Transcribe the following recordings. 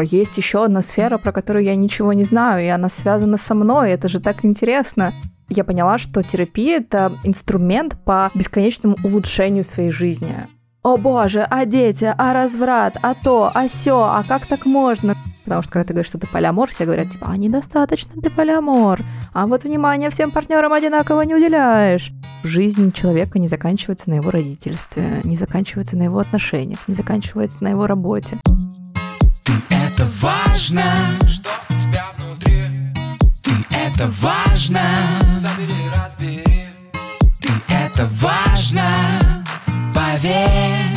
есть еще одна сфера, про которую я ничего не знаю, и она связана со мной, это же так интересно. Я поняла, что терапия — это инструмент по бесконечному улучшению своей жизни. О боже, а дети, а разврат, а то, а все, а как так можно? Потому что когда ты говоришь, что ты полиамор, все говорят, типа, а недостаточно ты полиамор, а вот внимание всем партнерам одинаково не уделяешь. Жизнь человека не заканчивается на его родительстве, не заканчивается на его отношениях, не заканчивается на его работе. Важно, что у тебя внутри. Ты это важно, забери, разбери. Ты это важно, поверь.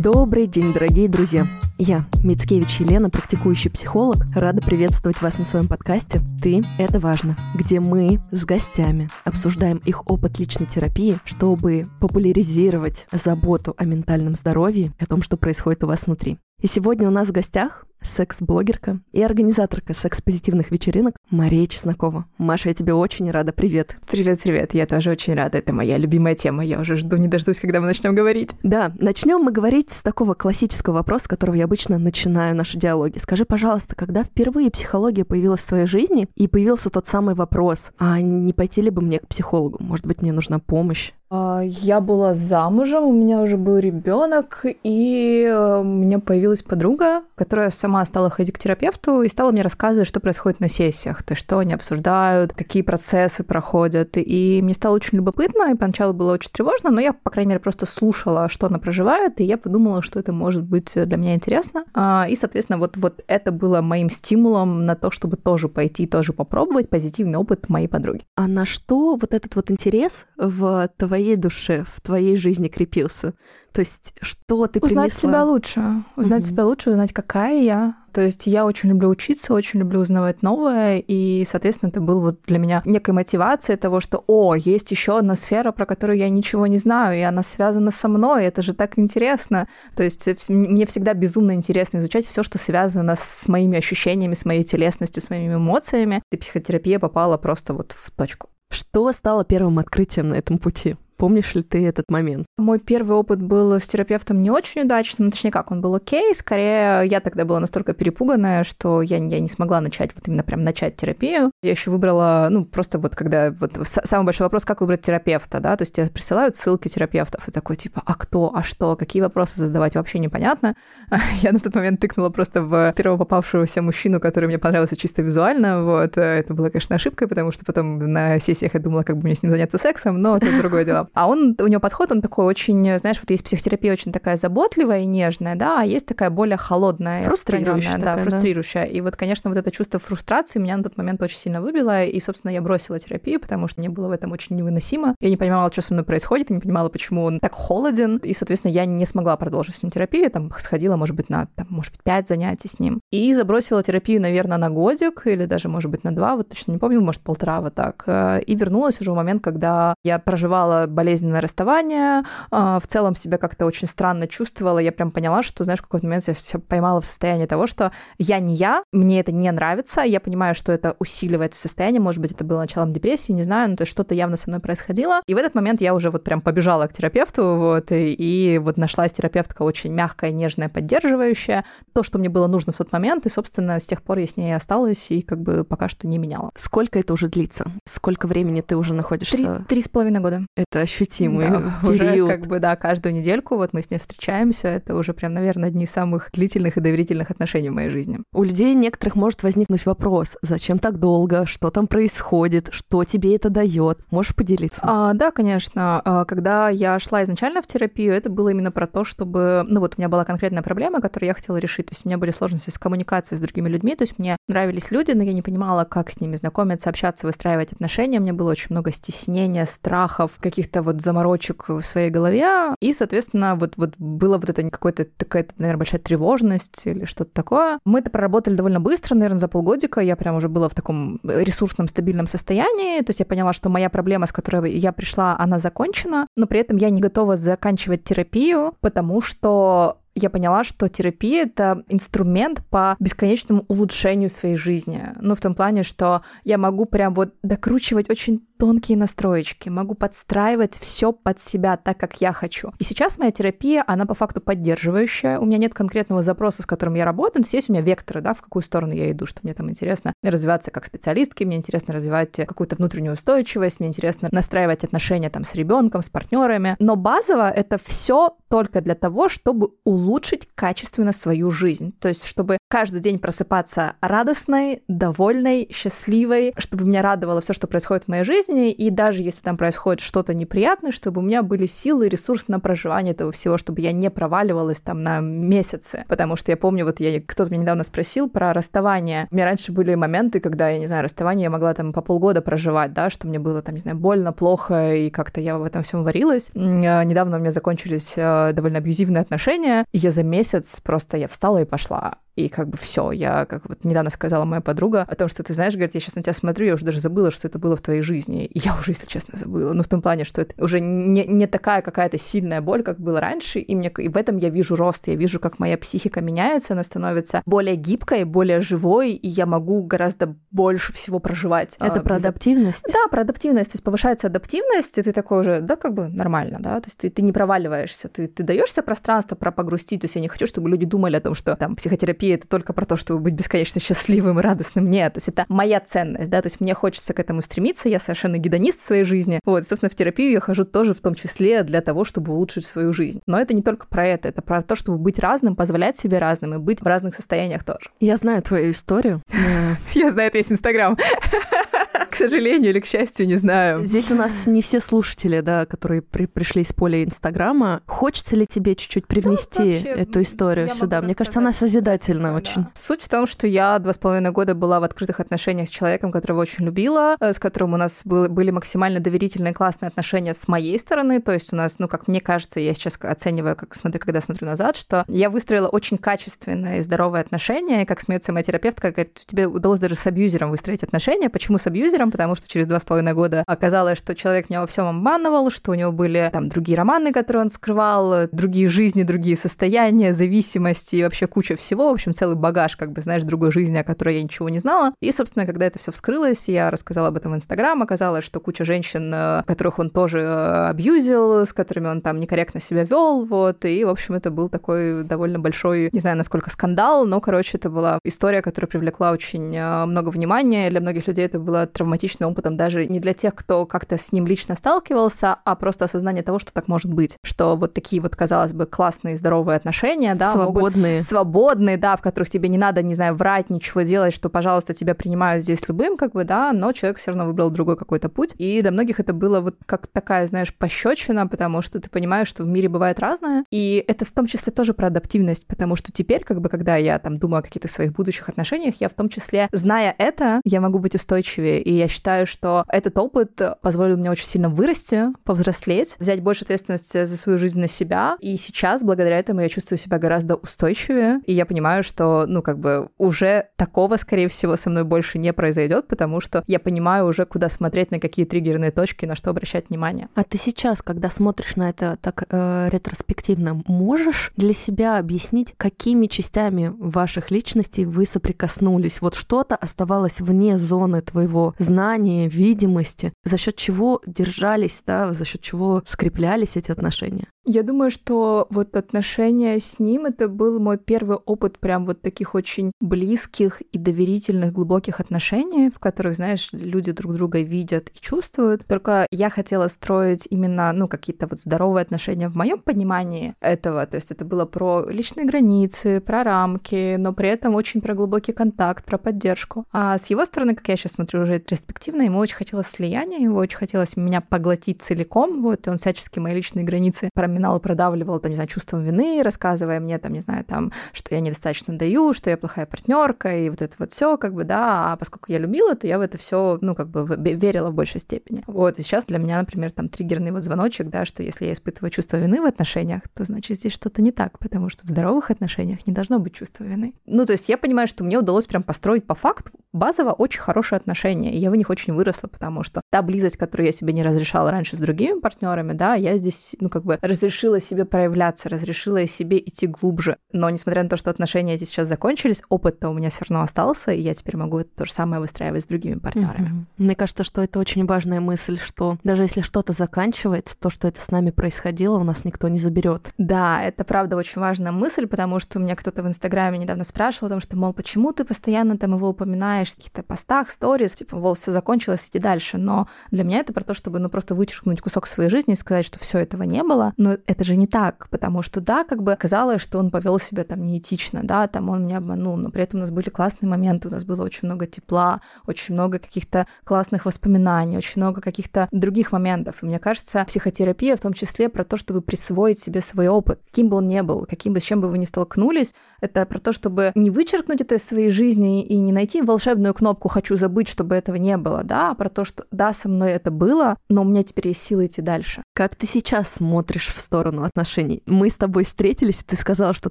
Добрый день, дорогие друзья! Я, Мицкевич Елена, практикующий психолог, рада приветствовать вас на своем подкасте «Ты – это важно», где мы с гостями обсуждаем их опыт личной терапии, чтобы популяризировать заботу о ментальном здоровье о том, что происходит у вас внутри. И сегодня у нас в гостях секс-блогерка и организаторка секс-позитивных вечеринок Мария Чеснокова. Маша, я тебе очень рада. Привет. Привет-привет. Я тоже очень рада. Это моя любимая тема. Я уже жду, не дождусь, когда мы начнем говорить. Да, начнем мы говорить с такого классического вопроса, с которого я обычно начинаю наши диалоги. Скажи, пожалуйста, когда впервые психология появилась в твоей жизни и появился тот самый вопрос, а не пойти ли бы мне к психологу? Может быть, мне нужна помощь? А, я была замужем, у меня уже был ребенок, и э, у меня появилась подруга, которая сама стала ходить к терапевту и стала мне рассказывать, что происходит на сессиях, то есть что они обсуждают, какие процессы проходят. И мне стало очень любопытно, и поначалу было очень тревожно, но я, по крайней мере, просто слушала, что она проживает, и я подумала, что это может быть для меня интересно. А, и, соответственно, вот, вот это было моим стимулом на то, чтобы тоже пойти, тоже попробовать позитивный опыт моей подруги. А на что вот этот вот интерес в твоей твоей душе, в твоей жизни крепился? То есть что ты Узнать принесла? себя лучше. Узнать mm-hmm. себя лучше, узнать, какая я. То есть я очень люблю учиться, очень люблю узнавать новое, и, соответственно, это был вот для меня некой мотивацией того, что, о, есть еще одна сфера, про которую я ничего не знаю, и она связана со мной, это же так интересно. То есть мне всегда безумно интересно изучать все, что связано с моими ощущениями, с моей телесностью, с моими эмоциями. И психотерапия попала просто вот в точку. Что стало первым открытием на этом пути? Помнишь ли ты этот момент? Мой первый опыт был с терапевтом не очень удачным, ну, точнее как, он был окей, скорее я тогда была настолько перепуганная, что я, я не смогла начать, вот именно прям начать терапию. Я еще выбрала, ну, просто вот когда, вот самый большой вопрос, как выбрать терапевта, да, то есть тебе присылают ссылки терапевтов, и такой типа, а кто, а что, какие вопросы задавать, вообще непонятно. Я на тот момент тыкнула просто в первого попавшегося мужчину, который мне понравился чисто визуально, вот, это было, конечно, ошибкой, потому что потом на сессиях я думала, как бы мне с ним заняться сексом, но это другое дело. А он, у него подход, он такой очень, знаешь, вот есть психотерапия очень такая заботливая и нежная, да, а есть такая более холодная, фрустрирующая, да, фрустрирующая. Да. И вот, конечно, вот это чувство фрустрации меня на тот момент очень сильно выбило, и, собственно, я бросила терапию, потому что мне было в этом очень невыносимо. Я не понимала, что со мной происходит, я не понимала, почему он так холоден, и, соответственно, я не смогла продолжить с ним терапию, там сходила, может быть, на, там, может быть, пять занятий с ним. И забросила терапию, наверное, на годик, или даже, может быть, на два, вот точно не помню, может, полтора вот так. Э, и вернулась уже в момент, когда я проживала болезненное расставание, а, в целом себя как-то очень странно чувствовала. Я прям поняла, что, знаешь, в какой-то момент я себя поймала в состоянии того, что я не я, мне это не нравится, я понимаю, что это усиливает состояние, может быть, это было началом депрессии, не знаю, но то есть что-то явно со мной происходило. И в этот момент я уже вот прям побежала к терапевту, вот, и, и вот нашлась терапевтка очень мягкая, нежная, поддерживающая, то, что мне было нужно в тот момент, и, собственно, с тех пор я с ней осталась и как бы пока что не меняла. Сколько это уже длится? Сколько времени ты уже находишься? Три, три с половиной года. Это ощутимо мы да, уже как бы, да, каждую недельку вот мы с ней встречаемся. Это уже прям, наверное, одни из самых длительных и доверительных отношений в моей жизни. У людей некоторых может возникнуть вопрос, зачем так долго, что там происходит, что тебе это дает? Можешь поделиться? А, да, конечно. А, когда я шла изначально в терапию, это было именно про то, чтобы, ну вот у меня была конкретная проблема, которую я хотела решить. То есть у меня были сложности с коммуникацией с другими людьми, то есть мне нравились люди, но я не понимала, как с ними знакомиться, общаться, выстраивать отношения. Мне было очень много стеснения, страхов, каких-то вот заморочек заморочек в своей голове, и, соответственно, вот, вот было вот это какая-то такая, наверное, большая тревожность или что-то такое. Мы это проработали довольно быстро, наверное, за полгодика. Я прям уже была в таком ресурсном, стабильном состоянии. То есть я поняла, что моя проблема, с которой я пришла, она закончена, но при этом я не готова заканчивать терапию, потому что я поняла, что терапия — это инструмент по бесконечному улучшению своей жизни. Ну, в том плане, что я могу прям вот докручивать очень тонкие настроечки, могу подстраивать все под себя так, как я хочу. И сейчас моя терапия, она по факту поддерживающая. У меня нет конкретного запроса, с которым я работаю, но есть у меня векторы, да, в какую сторону я иду, что мне там интересно развиваться как специалистки, мне интересно развивать какую-то внутреннюю устойчивость, мне интересно настраивать отношения там с ребенком, с партнерами. Но базово это все только для того, чтобы улучшить качественно свою жизнь. То есть, чтобы каждый день просыпаться радостной, довольной, счастливой, чтобы меня радовало все, что происходит в моей жизни, и даже если там происходит что-то неприятное, чтобы у меня были силы и ресурс на проживание этого всего, чтобы я не проваливалась там на месяцы. Потому что я помню, вот я, кто-то меня недавно спросил про расставание. У меня раньше были моменты, когда, я не знаю, расставание я могла там по полгода проживать, да, что мне было там, не знаю, больно, плохо, и как-то я в этом всем варилась. А, недавно у меня закончились э, довольно абьюзивные отношения, и я за месяц просто я встала и пошла и как бы все. Я, как вот недавно сказала моя подруга о том, что ты знаешь, говорит, я сейчас на тебя смотрю, я уже даже забыла, что это было в твоей жизни. И я уже, если честно, забыла. Ну, в том плане, что это уже не, не такая какая-то сильная боль, как было раньше, и, мне, и в этом я вижу рост, я вижу, как моя психика меняется, она становится более гибкой, более живой, и я могу гораздо больше всего проживать. Это а, про адаптивность? Да, про адаптивность. То есть повышается адаптивность, и ты такой уже, да, как бы нормально, да, то есть ты, ты не проваливаешься, ты, ты даешься пространство про погрустить, то есть я не хочу, чтобы люди думали о том, что там психотерапия терапия это только про то, чтобы быть бесконечно счастливым и радостным. Нет, то есть это моя ценность, да, то есть мне хочется к этому стремиться, я совершенно гедонист в своей жизни. Вот, собственно, в терапию я хожу тоже в том числе для того, чтобы улучшить свою жизнь. Но это не только про это, это про то, чтобы быть разным, позволять себе разным и быть в разных состояниях тоже. Я знаю твою историю. Я знаю, это есть Инстаграм. К сожалению или к счастью, не знаю. Здесь у нас не все слушатели, да, которые при, пришли из поля Инстаграма. Хочется ли тебе чуть-чуть привнести ну, эту историю сюда? Мне кажется, она созидательна очень. Суть в том, что я два с половиной года была в открытых отношениях с человеком, которого очень любила, э, с которым у нас был, были максимально доверительные, классные отношения с моей стороны. То есть у нас, ну, как мне кажется, я сейчас оцениваю, как смотрю, когда смотрю назад, что я выстроила очень качественные и здоровые отношения. И как смеется моя терапевтка, говорит, тебе удалось даже с абьюзером выстроить отношения. Почему с абьюзером? Потому что через два с половиной года оказалось, что человек меня во всем обманывал, что у него были там другие романы, которые он скрывал, другие жизни, другие состояния, зависимости и вообще куча всего. В общем, целый багаж, как бы, знаешь, другой жизни, о которой я ничего не знала. И, собственно, когда это все вскрылось, я рассказала об этом в Инстаграм, оказалось, что куча женщин, э, которых он тоже э, абьюзил, с которыми он там некорректно себя вел, вот, и, в общем, это был такой довольно большой, не знаю, насколько скандал, но, короче, это была история, которая привлекла очень э, много внимания, для многих людей это было травматичным опытом даже не для тех, кто как-то с ним лично сталкивался, а просто осознание того, что так может быть, что вот такие вот, казалось бы, классные, здоровые отношения, да, свободные, могут, свободные, да, в которых тебе не надо, не знаю, врать, ничего делать, что, пожалуйста, тебя принимают здесь любым, как бы, да, но человек все равно выбрал другой какой-то путь. И для многих это было вот как такая, знаешь, пощечина, потому что ты понимаешь, что в мире бывает разное. И это в том числе тоже про адаптивность, потому что теперь, как бы, когда я там думаю о каких-то своих будущих отношениях, я в том числе, зная это, я могу быть устойчивее. И я считаю, что этот опыт позволил мне очень сильно вырасти, повзрослеть, взять больше ответственности за свою жизнь на себя. И сейчас, благодаря этому, я чувствую себя гораздо устойчивее. И я понимаю, что, ну, как бы уже такого, скорее всего, со мной больше не произойдет, потому что я понимаю уже, куда смотреть, на какие триггерные точки, на что обращать внимание. А ты сейчас, когда смотришь на это так э, ретроспективно, можешь для себя объяснить, какими частями ваших личностей вы соприкоснулись? Вот что-то оставалось вне зоны твоего знания, видимости, за счет чего держались, да, за счет чего скреплялись эти отношения? Я думаю, что вот отношения с ним это был мой первый опыт прям вот таких очень близких и доверительных, глубоких отношений, в которых, знаешь, люди друг друга видят и чувствуют. Только я хотела строить именно, ну, какие-то вот здоровые отношения в моем понимании этого. То есть это было про личные границы, про рамки, но при этом очень про глубокий контакт, про поддержку. А с его стороны, как я сейчас смотрю уже ретроспективно, ему очень хотелось слияния, ему очень хотелось меня поглотить целиком, вот, и он всячески мои личные границы проминал продавливал, там, не знаю, чувством вины, рассказывая мне, там, не знаю, там, что я недостаточно даю, что я плохая партнерка, и вот это вот все, как бы, да, а поскольку я любила, то я в это все, ну, как бы верила в большей степени. Вот, и сейчас для меня, например, там триггерный вот звоночек, да, что если я испытываю чувство вины в отношениях, то значит здесь что-то не так, потому что в здоровых отношениях не должно быть чувства вины. Ну, то есть я понимаю, что мне удалось прям построить по факту базово очень хорошие отношения. И я в них очень выросла, потому что та близость, которую я себе не разрешала раньше с другими партнерами, да, я здесь, ну, как бы разрешила себе проявляться, разрешила себе идти глубже. Но несмотря на то, что отношения эти сейчас закончились, опыт-то у меня все равно остался, и я теперь могу это то же самое выстраивать с другими партнерами. Mm-hmm. Мне кажется, что это очень важная мысль, что даже если что-то заканчивается, то, что это с нами происходило, у нас никто не заберет. Да, это правда очень важная мысль, потому что у меня кто-то в Инстаграме недавно спрашивал о том, что, мол, почему ты постоянно там его упоминаешь в каких-то постах, сторис, типа, мол, все закончилось, иди дальше. Но для меня это про то, чтобы, ну, просто вычеркнуть кусок своей жизни и сказать, что все этого не было. Но это же не так, потому что, да, как бы казалось, что он повел себя там неэтично, да, там он меня обманул, но при этом у нас были классные моменты, у нас было очень много тепла, очень много каких-то классных воспоминаний, очень много каких-то других моментов. И мне кажется, психотерапия в том числе про то, чтобы присвоить себе свой опыт, каким бы он ни был, каким бы с чем бы вы ни столкнулись, это про то, чтобы не вычеркнуть это из своей жизни и не найти волшебную кнопку «хочу забыть», чтобы этого не было, да, а про то, что да, со мной это было, но у меня теперь есть силы идти дальше. Как ты сейчас смотришь в сторону отношений? Мы с тобой встретились, и ты сказала, что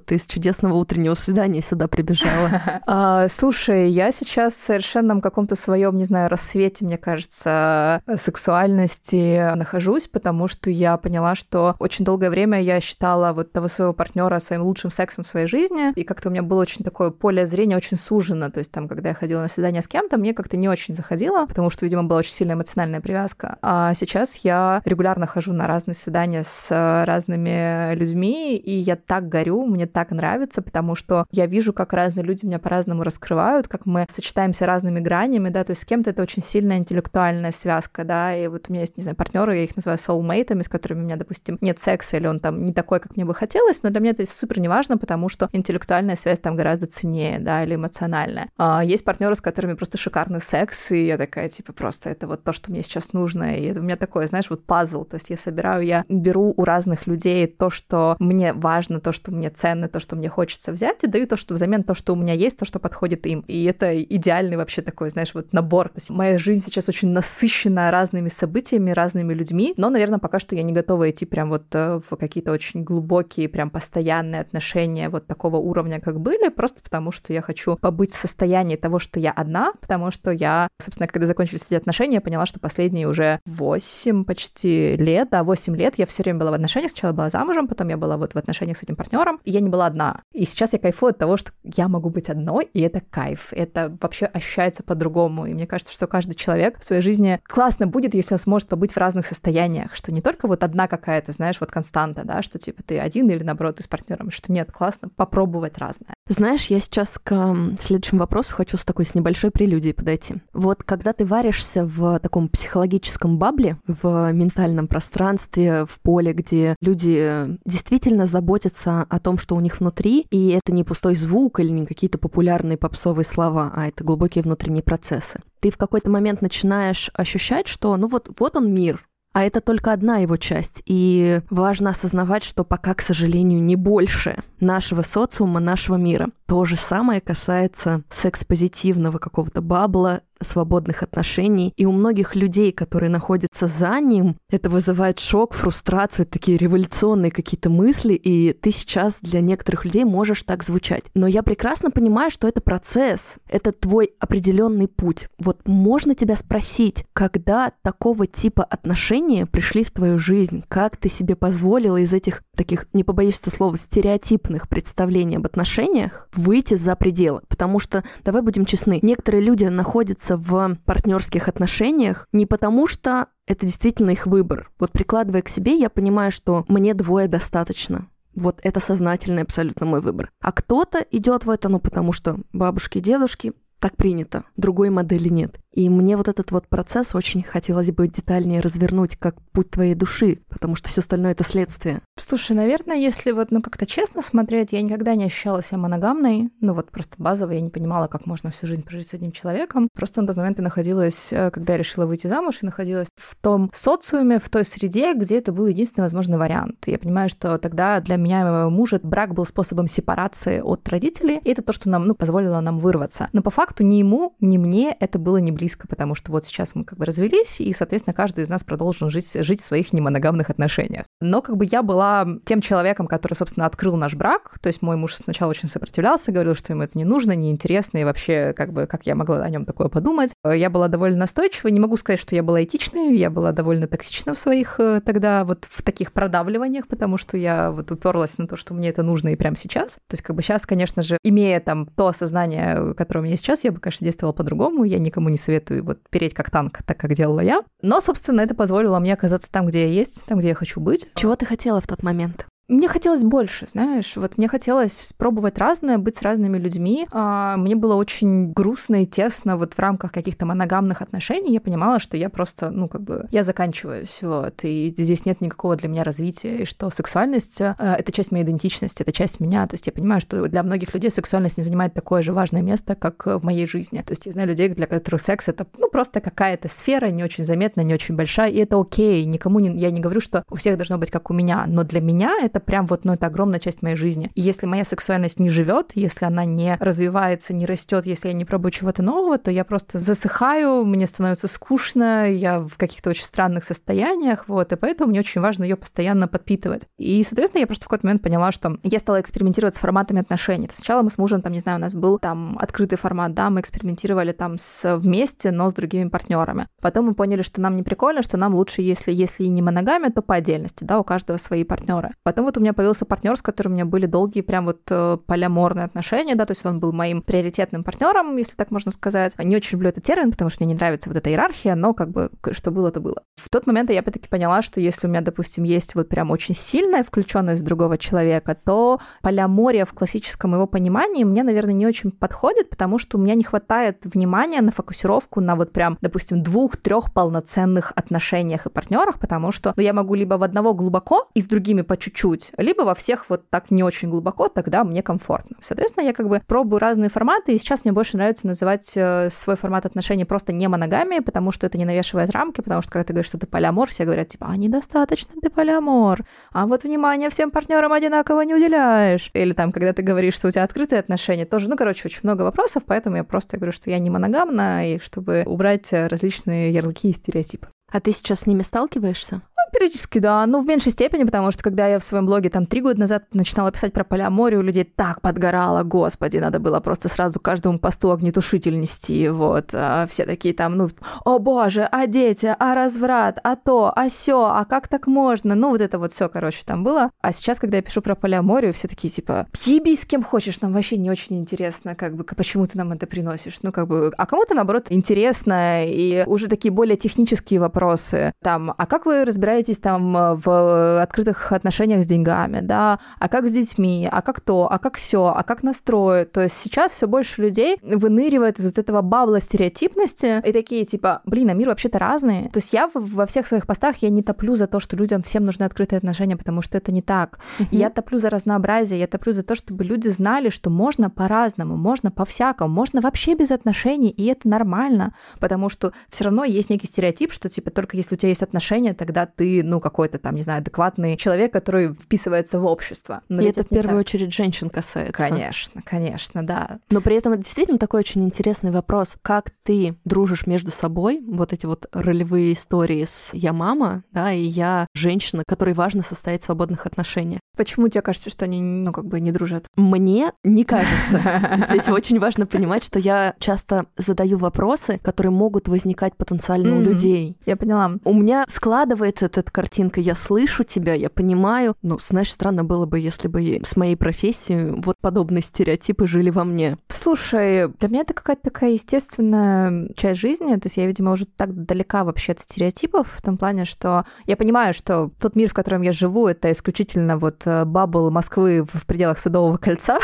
ты с чудесного утреннего свидания сюда прибежала. А, слушай, я сейчас в совершенном каком-то своем, не знаю, рассвете, мне кажется, сексуальности нахожусь, потому что я поняла, что очень долгое время я считала вот того своего партнера своим лучшим сексом в своей жизни, и как-то у меня было очень такое поле зрения очень сужено, то есть там, когда я ходила на свидание с кем-то, мне как-то не очень заходило, потому что, видимо, была очень сильная эмоциональная привязка. А сейчас я регулярно хожу на разные свидания с разными людьми, и я так горю, мне так нравится, потому что я вижу, как разные люди меня по-разному раскрывают, как мы сочетаемся разными гранями, да, то есть с кем-то это очень сильная интеллектуальная связка, да, и вот у меня есть, не знаю, партнеры, я их называю soulmate'ами, с которыми у меня, допустим, нет секса, или он там не такой, как мне бы хотелось, но для меня это супер неважно, потому что интеллектуальная связь там гораздо ценнее, да, или эмоциональная. А есть партнеры, с которыми просто шикарный секс, и я такая, типа, просто это вот то, что мне сейчас нужно, и это у меня такое, знаешь, вот пазл, то есть я собираю, я беру у разных людей то, что мне важно, то, что мне ценно, то, что мне хочется взять, и даю то, что взамен то, что у меня есть, то, что подходит им. И это идеальный вообще такой, знаешь, вот набор. То есть моя жизнь сейчас очень насыщена разными событиями, разными людьми, но, наверное, пока что я не готова идти прям вот э, в какие-то очень глубокие, прям постоянные отношения вот такого уровня, как были, просто потому что я хочу побыть в состоянии того, что я одна, потому что я, собственно, когда закончились эти отношения, я поняла, что последние уже 8 почти лет, да, 8 лет я все время была в отношениях. Сначала была замужем, потом я была вот в отношениях с этим партнером, и я не была одна. И сейчас я кайфую от того, что я могу быть одной, и это кайф. Это вообще ощущается по-другому. И мне кажется, что каждый человек в своей жизни классно будет, если он сможет побыть в разных состояниях, что не только вот одна какая-то, знаешь, вот константа, да, что типа ты один или наоборот ты с партнером, что нет, классно попробовать разное. Знаешь, я сейчас к следующему вопросу хочу с такой с небольшой прелюдией подойти. Вот когда ты варишься в таком психологическом бабле, в ментальном пространстве, в поле, где люди действительно заботятся о том, что у них внутри, и это не пустой звук или не какие-то популярные попсовые слова, а это глубокие внутренние процессы. Ты в какой-то момент начинаешь ощущать, что ну вот, вот он мир, а это только одна его часть. И важно осознавать, что пока, к сожалению, не больше нашего социума, нашего мира. То же самое касается секс-позитивного какого-то бабла, свободных отношений. И у многих людей, которые находятся за ним, это вызывает шок, фрустрацию, такие революционные какие-то мысли, и ты сейчас для некоторых людей можешь так звучать. Но я прекрасно понимаю, что это процесс, это твой определенный путь. Вот можно тебя спросить, когда такого типа отношения пришли в твою жизнь, как ты себе позволила из этих таких, не побоюсь этого слова, стереотипных представлений об отношениях выйти за пределы. Потому что, давай будем честны, некоторые люди находятся в партнерских отношениях не потому, что это действительно их выбор. Вот прикладывая к себе, я понимаю, что мне двое достаточно. Вот это сознательный абсолютно мой выбор. А кто-то идет в это, ну, потому что бабушки, дедушки, так принято, другой модели нет. И мне вот этот вот процесс очень хотелось бы детальнее развернуть как путь твоей души, потому что все остальное это следствие. Слушай, наверное, если вот, ну, как-то честно смотреть, я никогда не ощущала себя моногамной. Ну, вот просто базово я не понимала, как можно всю жизнь прожить с одним человеком. Просто на тот момент я находилась, э, когда я решила выйти замуж, и находилась в том социуме, в той среде, где это был единственный возможный вариант. Я понимаю, что тогда для меня и моего мужа брак был способом сепарации от родителей, и это то, что нам, ну, позволило нам вырваться. Но по факту факту ни ему, ни мне это было не близко, потому что вот сейчас мы как бы развелись, и, соответственно, каждый из нас продолжил жить, жить в своих немоногамных отношениях. Но как бы я была тем человеком, который, собственно, открыл наш брак, то есть мой муж сначала очень сопротивлялся, говорил, что ему это не нужно, неинтересно, и вообще, как бы, как я могла о нем такое подумать. Я была довольно настойчива, не могу сказать, что я была этичной, я была довольно токсична в своих э, тогда вот в таких продавливаниях, потому что я вот уперлась на то, что мне это нужно и прямо сейчас. То есть как бы сейчас, конечно же, имея там то осознание, которое у меня сейчас, я бы, конечно, действовала по-другому, я никому не советую вот переть как танк, так как делала я. Но, собственно, это позволило мне оказаться там, где я есть, там, где я хочу быть. Чего ты хотела в тот момент? Мне хотелось больше, знаешь, вот мне хотелось пробовать разное, быть с разными людьми. А, мне было очень грустно и тесно вот в рамках каких-то моногамных отношений. Я понимала, что я просто, ну, как бы, я заканчиваюсь, вот, и здесь нет никакого для меня развития, и что сексуальность — это часть моей идентичности, это часть меня. То есть я понимаю, что для многих людей сексуальность не занимает такое же важное место, как в моей жизни. То есть я знаю людей, для которых секс — это, ну, просто какая-то сфера, не очень заметная, не очень большая, и это окей. Никому не, я не говорю, что у всех должно быть как у меня, но для меня это это прям вот, ну, это огромная часть моей жизни. И если моя сексуальность не живет, если она не развивается, не растет, если я не пробую чего-то нового, то я просто засыхаю, мне становится скучно, я в каких-то очень странных состояниях, вот, и поэтому мне очень важно ее постоянно подпитывать. И, соответственно, я просто в какой-то момент поняла, что я стала экспериментировать с форматами отношений. То сначала мы с мужем, там, не знаю, у нас был там открытый формат, да, мы экспериментировали там с вместе, но с другими партнерами. Потом мы поняли, что нам не прикольно, что нам лучше, если, если и не моногами, то по отдельности, да, у каждого свои партнеры. Потом вот у меня появился партнер, с которым у меня были долгие прям вот э, поляморные отношения, да, то есть он был моим приоритетным партнером, если так можно сказать. Не очень люблю этот термин, потому что мне не нравится вот эта иерархия, но как бы что было, то было. В тот момент я опять-таки поняла, что если у меня, допустим, есть вот прям очень сильная включенность другого человека, то полямория в классическом его понимании мне, наверное, не очень подходит, потому что у меня не хватает внимания на фокусировку на вот прям, допустим, двух-трех полноценных отношениях и партнерах, потому что ну, я могу либо в одного глубоко и с другими по чуть-чуть, чуть-чуть, либо во всех вот так не очень глубоко, тогда мне комфортно. Соответственно, я как бы пробую разные форматы, и сейчас мне больше нравится называть э, свой формат отношений просто не моногамией, потому что это не навешивает рамки, потому что когда ты говоришь, что ты полиамор, все говорят, типа, а недостаточно ты полиамор, а вот внимание всем партнерам одинаково не уделяешь. Или там, когда ты говоришь, что у тебя открытые отношения, тоже, ну, короче, очень много вопросов, поэтому я просто говорю, что я не моногамна, и чтобы убрать различные ярлыки и стереотипы. А ты сейчас с ними сталкиваешься? Периодически, да, но в меньшей степени, потому что когда я в своем блоге там три года назад начинала писать про полиаморию, у людей так подгорало, господи, надо было просто сразу каждому посту огнетушитель нести, вот. А все такие там, ну, о боже, а дети, а разврат, а то, а сё, а как так можно? Ну, вот это вот все, короче, там было. А сейчас, когда я пишу про полиаморию, все такие, типа, еби с кем хочешь, нам вообще не очень интересно, как бы, почему ты нам это приносишь? Ну, как бы, а кому-то, наоборот, интересно, и уже такие более технические вопросы, там, а как вы разбираетесь разбираетесь там э, в открытых отношениях с деньгами, да, а как с детьми, а как то, а как все, а как настроить. То есть сейчас все больше людей выныривает из вот этого бабла стереотипности и такие типа, блин, а мир вообще-то разный. То есть я во всех своих постах я не топлю за то, что людям всем нужны открытые отношения, потому что это не так. Uh-huh. Я топлю за разнообразие, я топлю за то, чтобы люди знали, что можно по-разному, можно по-всякому, можно вообще без отношений, и это нормально, потому что все равно есть некий стереотип, что типа только если у тебя есть отношения, тогда ты ну, какой-то там, не знаю, адекватный человек, который вписывается в общество. Но и это, в первую так. очередь женщин касается. Конечно, конечно, да. Но при этом это действительно такой очень интересный вопрос. Как ты дружишь между собой? Вот эти вот ролевые истории с «я мама», да, и «я женщина», которой важно состоять в свободных отношениях. Почему тебе кажется, что они, ну, как бы не дружат? Мне не кажется. Здесь очень важно понимать, что я часто задаю вопросы, которые могут возникать потенциально у людей. Я поняла. У меня складывается эта картинка, я слышу тебя, я понимаю. Но, знаешь, странно было бы, если бы с моей профессией вот подобные стереотипы жили во мне. Слушай, для меня это какая-то такая естественная часть жизни. То есть я, видимо, уже так далека вообще от стереотипов, в том плане, что я понимаю, что тот мир, в котором я живу, это исключительно вот Э, бабл Москвы в пределах Садового кольца.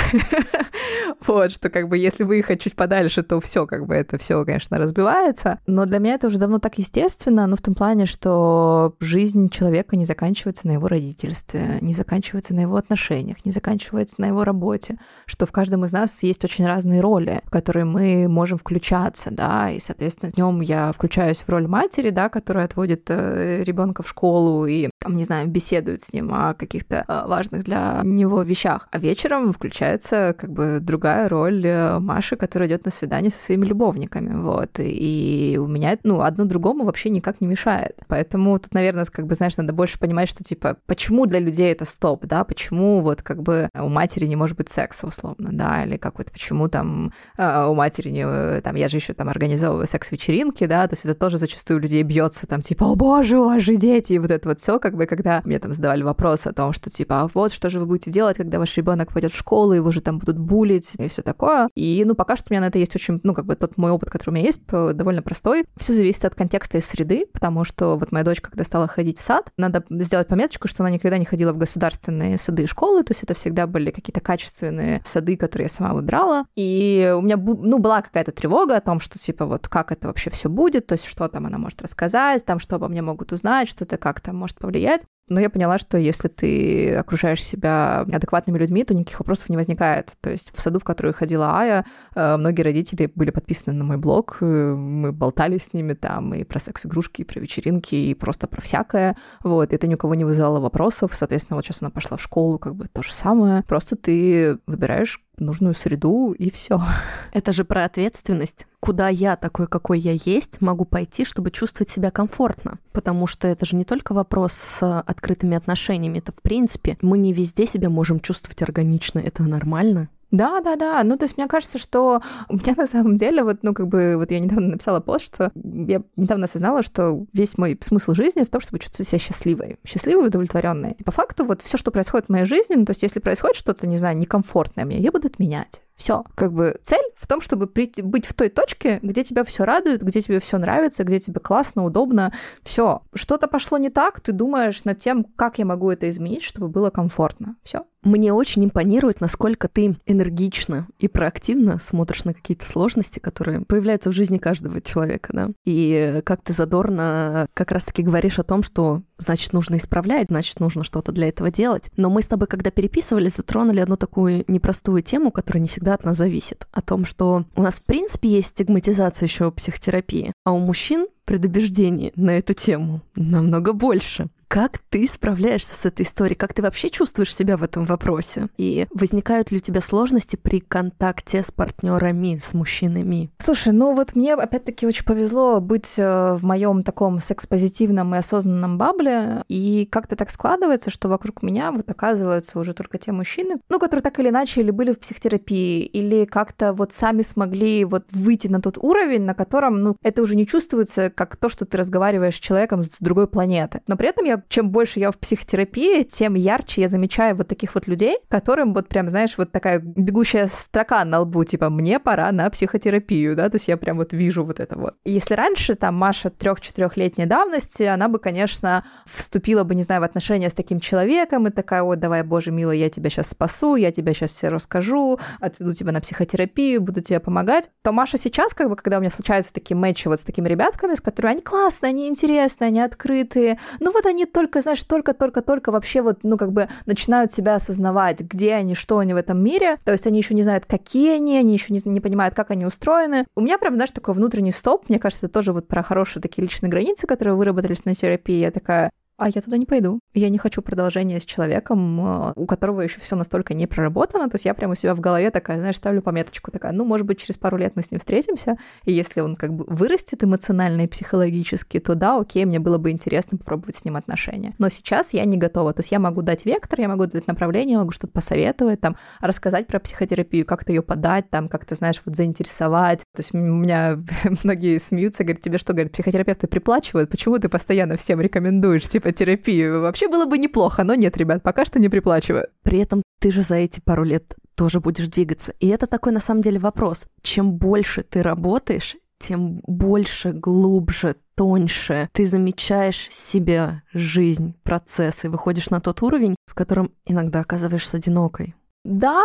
вот, что как бы если выехать чуть подальше, то все как бы это все, конечно, разбивается. Но для меня это уже давно так естественно, ну в том плане, что жизнь человека не заканчивается на его родительстве, не заканчивается на его отношениях, не заканчивается на его работе, что в каждом из нас есть очень разные роли, в которые мы можем включаться, да, и, соответственно, днем я включаюсь в роль матери, да, которая отводит э, ребенка в школу и там, не знаю, беседует с ним о каких-то э, важных для него вещах. А вечером включается как бы другая роль э, Маши, которая идет на свидание со своими любовниками. Вот. И у меня, ну, одно другому вообще никак не мешает. Поэтому тут, наверное, как бы, знаешь, надо больше понимать, что, типа, почему для людей это стоп, да, почему вот как бы у матери не может быть секса, условно, да, или как вот почему там э, у матери не, там, я же еще там организовываю секс-вечеринки, да, то есть это тоже зачастую людей бьется там, типа, о боже, у вас же дети, и вот это вот все, как бы, когда мне там задавали вопрос о том, что, типа, а вот что же вы будете делать, когда ваш ребенок пойдет в школу, его же там будут булить и все такое. И, ну, пока что у меня на это есть очень, ну, как бы тот мой опыт, который у меня есть, довольно простой. Все зависит от контекста и среды, потому что вот моя дочь, когда стала ходить в сад, надо сделать пометочку, что она никогда не ходила в государственные сады и школы, то есть это всегда были какие-то качественные сады, которые я сама выбирала. И у меня, ну, была какая-то тревога о том, что, типа, вот как это вообще все будет, то есть что там она может рассказать, там что обо мне могут узнать, что это как-то может повлиять. العمليات Но я поняла, что если ты окружаешь себя адекватными людьми, то никаких вопросов не возникает. То есть в саду, в который ходила Ая, э, многие родители были подписаны на мой блог, э, мы болтали с ними там и про секс-игрушки, и про вечеринки, и просто про всякое. Вот, это ни у кого не вызывало вопросов. Соответственно, вот сейчас она пошла в школу, как бы то же самое. Просто ты выбираешь нужную среду и все. Это же про ответственность. Куда я такой, какой я есть, могу пойти, чтобы чувствовать себя комфортно. Потому что это же не только вопрос с открытыми отношениями, это в принципе мы не везде себя можем чувствовать органично, это нормально. Да, да, да. Ну, то есть мне кажется, что у меня на самом деле, вот, ну, как бы, вот я недавно написала пост, что я недавно осознала, что весь мой смысл жизни в том, чтобы чувствовать себя счастливой. Счастливой удовлетворенной. И по факту вот все, что происходит в моей жизни, ну, то есть если происходит что-то, не знаю, некомфортное мне, я буду это менять. Все. Как бы цель в том, чтобы прийти, быть в той точке, где тебя все радует, где тебе все нравится, где тебе классно, удобно. Все. Что-то пошло не так, ты думаешь над тем, как я могу это изменить, чтобы было комфортно. Все. Мне очень импонирует, насколько ты энергично и проактивно смотришь на какие-то сложности, которые появляются в жизни каждого человека, да. И как ты задорно как раз-таки говоришь о том, что значит нужно исправлять, значит нужно что-то для этого делать. Но мы с тобой, когда переписывались, затронули одну такую непростую тему, которая не всегда от нас зависит. О том, что у нас в принципе есть стигматизация еще психотерапии, а у мужчин предубеждений на эту тему намного больше. Как ты справляешься с этой историей? Как ты вообще чувствуешь себя в этом вопросе? И возникают ли у тебя сложности при контакте с партнерами, с мужчинами? Слушай, ну вот мне опять-таки очень повезло быть э, в моем таком секс-позитивном и осознанном бабле, и как-то так складывается, что вокруг меня вот оказываются уже только те мужчины, ну, которые так или иначе или были в психотерапии, или как-то вот сами смогли вот выйти на тот уровень, на котором, ну, это уже не чувствуется как то, что ты разговариваешь с человеком с другой планеты. Но при этом я чем больше я в психотерапии, тем ярче я замечаю вот таких вот людей, которым вот прям, знаешь, вот такая бегущая строка на лбу, типа, мне пора на психотерапию, да, то есть я прям вот вижу вот это вот. Если раньше там Маша трех-четырехлетней давности, она бы, конечно, вступила бы, не знаю, в отношения с таким человеком и такая, вот, давай, боже милый, я тебя сейчас спасу, я тебя сейчас все расскажу, отведу тебя на психотерапию, буду тебе помогать, то Маша сейчас, как бы, когда у меня случаются такие матчи вот с такими ребятками, с которыми они классные, они интересные, они открытые, ну вот они только, знаешь, только-только-только вообще вот, ну, как бы начинают себя осознавать, где они, что они в этом мире. То есть они еще не знают, какие они, они еще не, не понимают, как они устроены. У меня прям, знаешь, такой внутренний стоп. Мне кажется, это тоже вот про хорошие такие личные границы, которые выработались на терапии. Я такая, а я туда не пойду. Я не хочу продолжения с человеком, э, у которого еще все настолько не проработано. То есть я прямо у себя в голове такая, знаешь, ставлю пометочку такая, ну, может быть, через пару лет мы с ним встретимся, и если он как бы вырастет эмоционально и психологически, то да, окей, мне было бы интересно попробовать с ним отношения. Но сейчас я не готова. То есть я могу дать вектор, я могу дать направление, могу что-то посоветовать, там, рассказать про психотерапию, как-то ее подать, там, как-то, знаешь, вот заинтересовать. То есть у меня многие смеются, говорят, тебе что, говорят, психотерапевты приплачивают, почему ты постоянно всем рекомендуешь, типа, терапию. Вообще было бы неплохо, но нет, ребят, пока что не приплачиваю. При этом ты же за эти пару лет тоже будешь двигаться. И это такой на самом деле вопрос. Чем больше ты работаешь, тем больше, глубже, тоньше ты замечаешь себя, жизнь, процессы, выходишь на тот уровень, в котором иногда оказываешься одинокой. Да,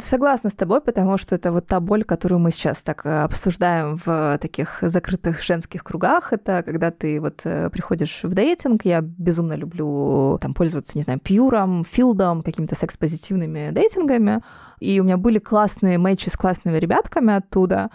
согласна с тобой, потому что это вот та боль, которую мы сейчас так э, обсуждаем в таких закрытых женских кругах. Это когда ты вот э, приходишь в дейтинг. Я безумно люблю там пользоваться, не знаю, пьюром, филдом, какими-то секс-позитивными дейтингами. И у меня были классные матчи с классными ребятками оттуда.